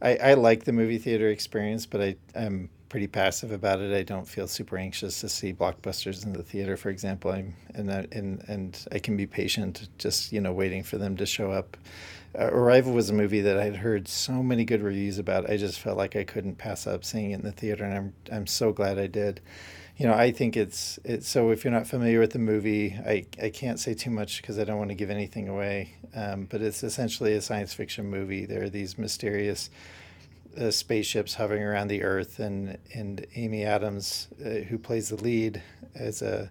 I, I like the movie theater experience, but I, I'm pretty passive about it. I don't feel super anxious to see blockbusters in the theater, for example. I'm and I, and and I can be patient, just you know, waiting for them to show up. Uh, Arrival was a movie that I'd heard so many good reviews about. I just felt like I couldn't pass up seeing it in the theater, and I'm I'm so glad I did. You know, I think it's it's so. If you're not familiar with the movie, I I can't say too much because I don't want to give anything away. Um, but it's essentially a science fiction movie. There are these mysterious uh, spaceships hovering around the Earth, and and Amy Adams, uh, who plays the lead, as a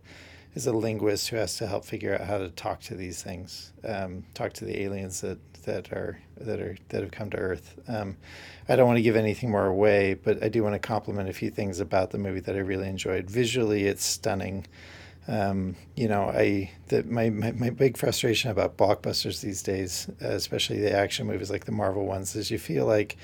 is a linguist who has to help figure out how to talk to these things, um, talk to the aliens that, that are that are that have come to Earth. Um, I don't want to give anything more away, but I do want to compliment a few things about the movie that I really enjoyed. Visually, it's stunning. Um, you know, I the, my, my my big frustration about blockbusters these days, uh, especially the action movies like the Marvel ones, is you feel like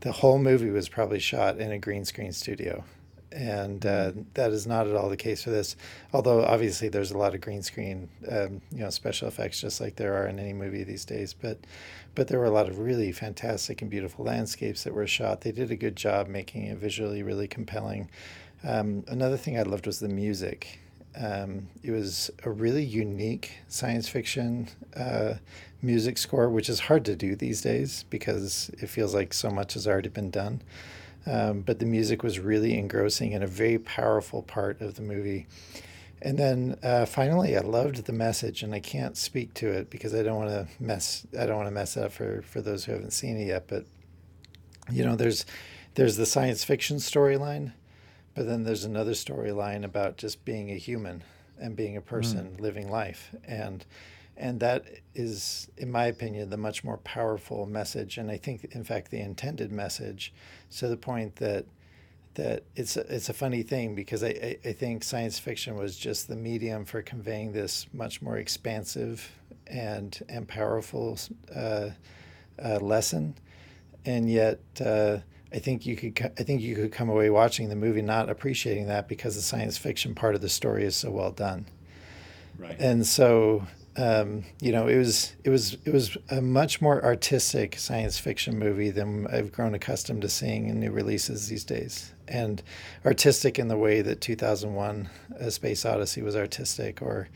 the whole movie was probably shot in a green screen studio. And uh, that is not at all the case for this. Although obviously there's a lot of green screen, um, you know, special effects, just like there are in any movie these days. But, but there were a lot of really fantastic and beautiful landscapes that were shot. They did a good job making it visually really compelling. Um, another thing I loved was the music. Um, it was a really unique science fiction uh, music score, which is hard to do these days because it feels like so much has already been done. Um, but the music was really engrossing and a very powerful part of the movie. And then uh, finally, I loved the message, and I can't speak to it because I don't want to mess. I don't want to mess it up for for those who haven't seen it yet. But you know, there's there's the science fiction storyline, but then there's another storyline about just being a human and being a person mm. living life, and and that is, in my opinion, the much more powerful message, and I think, in fact, the intended message, to the point that that it's a, it's a funny thing because I, I, I think science fiction was just the medium for conveying this much more expansive and and powerful uh, uh, lesson, and yet. Uh, I think you could I think you could come away watching the movie not appreciating that because the science fiction part of the story is so well done. Right. And so um, you know, it was it was it was a much more artistic science fiction movie than I've grown accustomed to seeing in new releases these days, and artistic in the way that 2001: A Space Odyssey was artistic, or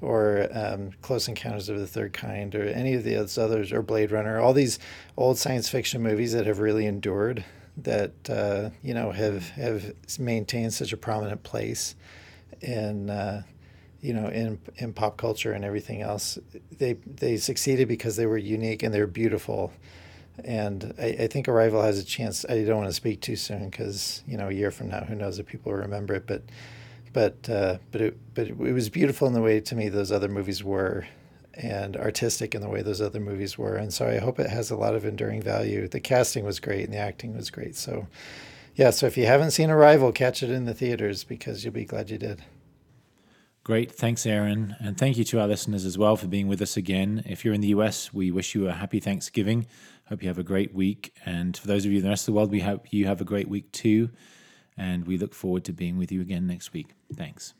or um, Close Encounters of the Third Kind, or any of the others, or Blade Runner, all these old science fiction movies that have really endured, that uh, you know have have maintained such a prominent place in uh, you know, in in pop culture and everything else. They they succeeded because they were unique and they were beautiful. And I, I think Arrival has a chance. I don't want to speak too soon because you know a year from now, who knows if people remember it. But but uh, but it but it was beautiful in the way to me those other movies were, and artistic in the way those other movies were. And so I hope it has a lot of enduring value. The casting was great and the acting was great. So yeah. So if you haven't seen Arrival, catch it in the theaters because you'll be glad you did. Great. Thanks, Aaron. And thank you to our listeners as well for being with us again. If you're in the US, we wish you a happy Thanksgiving. Hope you have a great week. And for those of you in the rest of the world, we hope you have a great week too. And we look forward to being with you again next week. Thanks.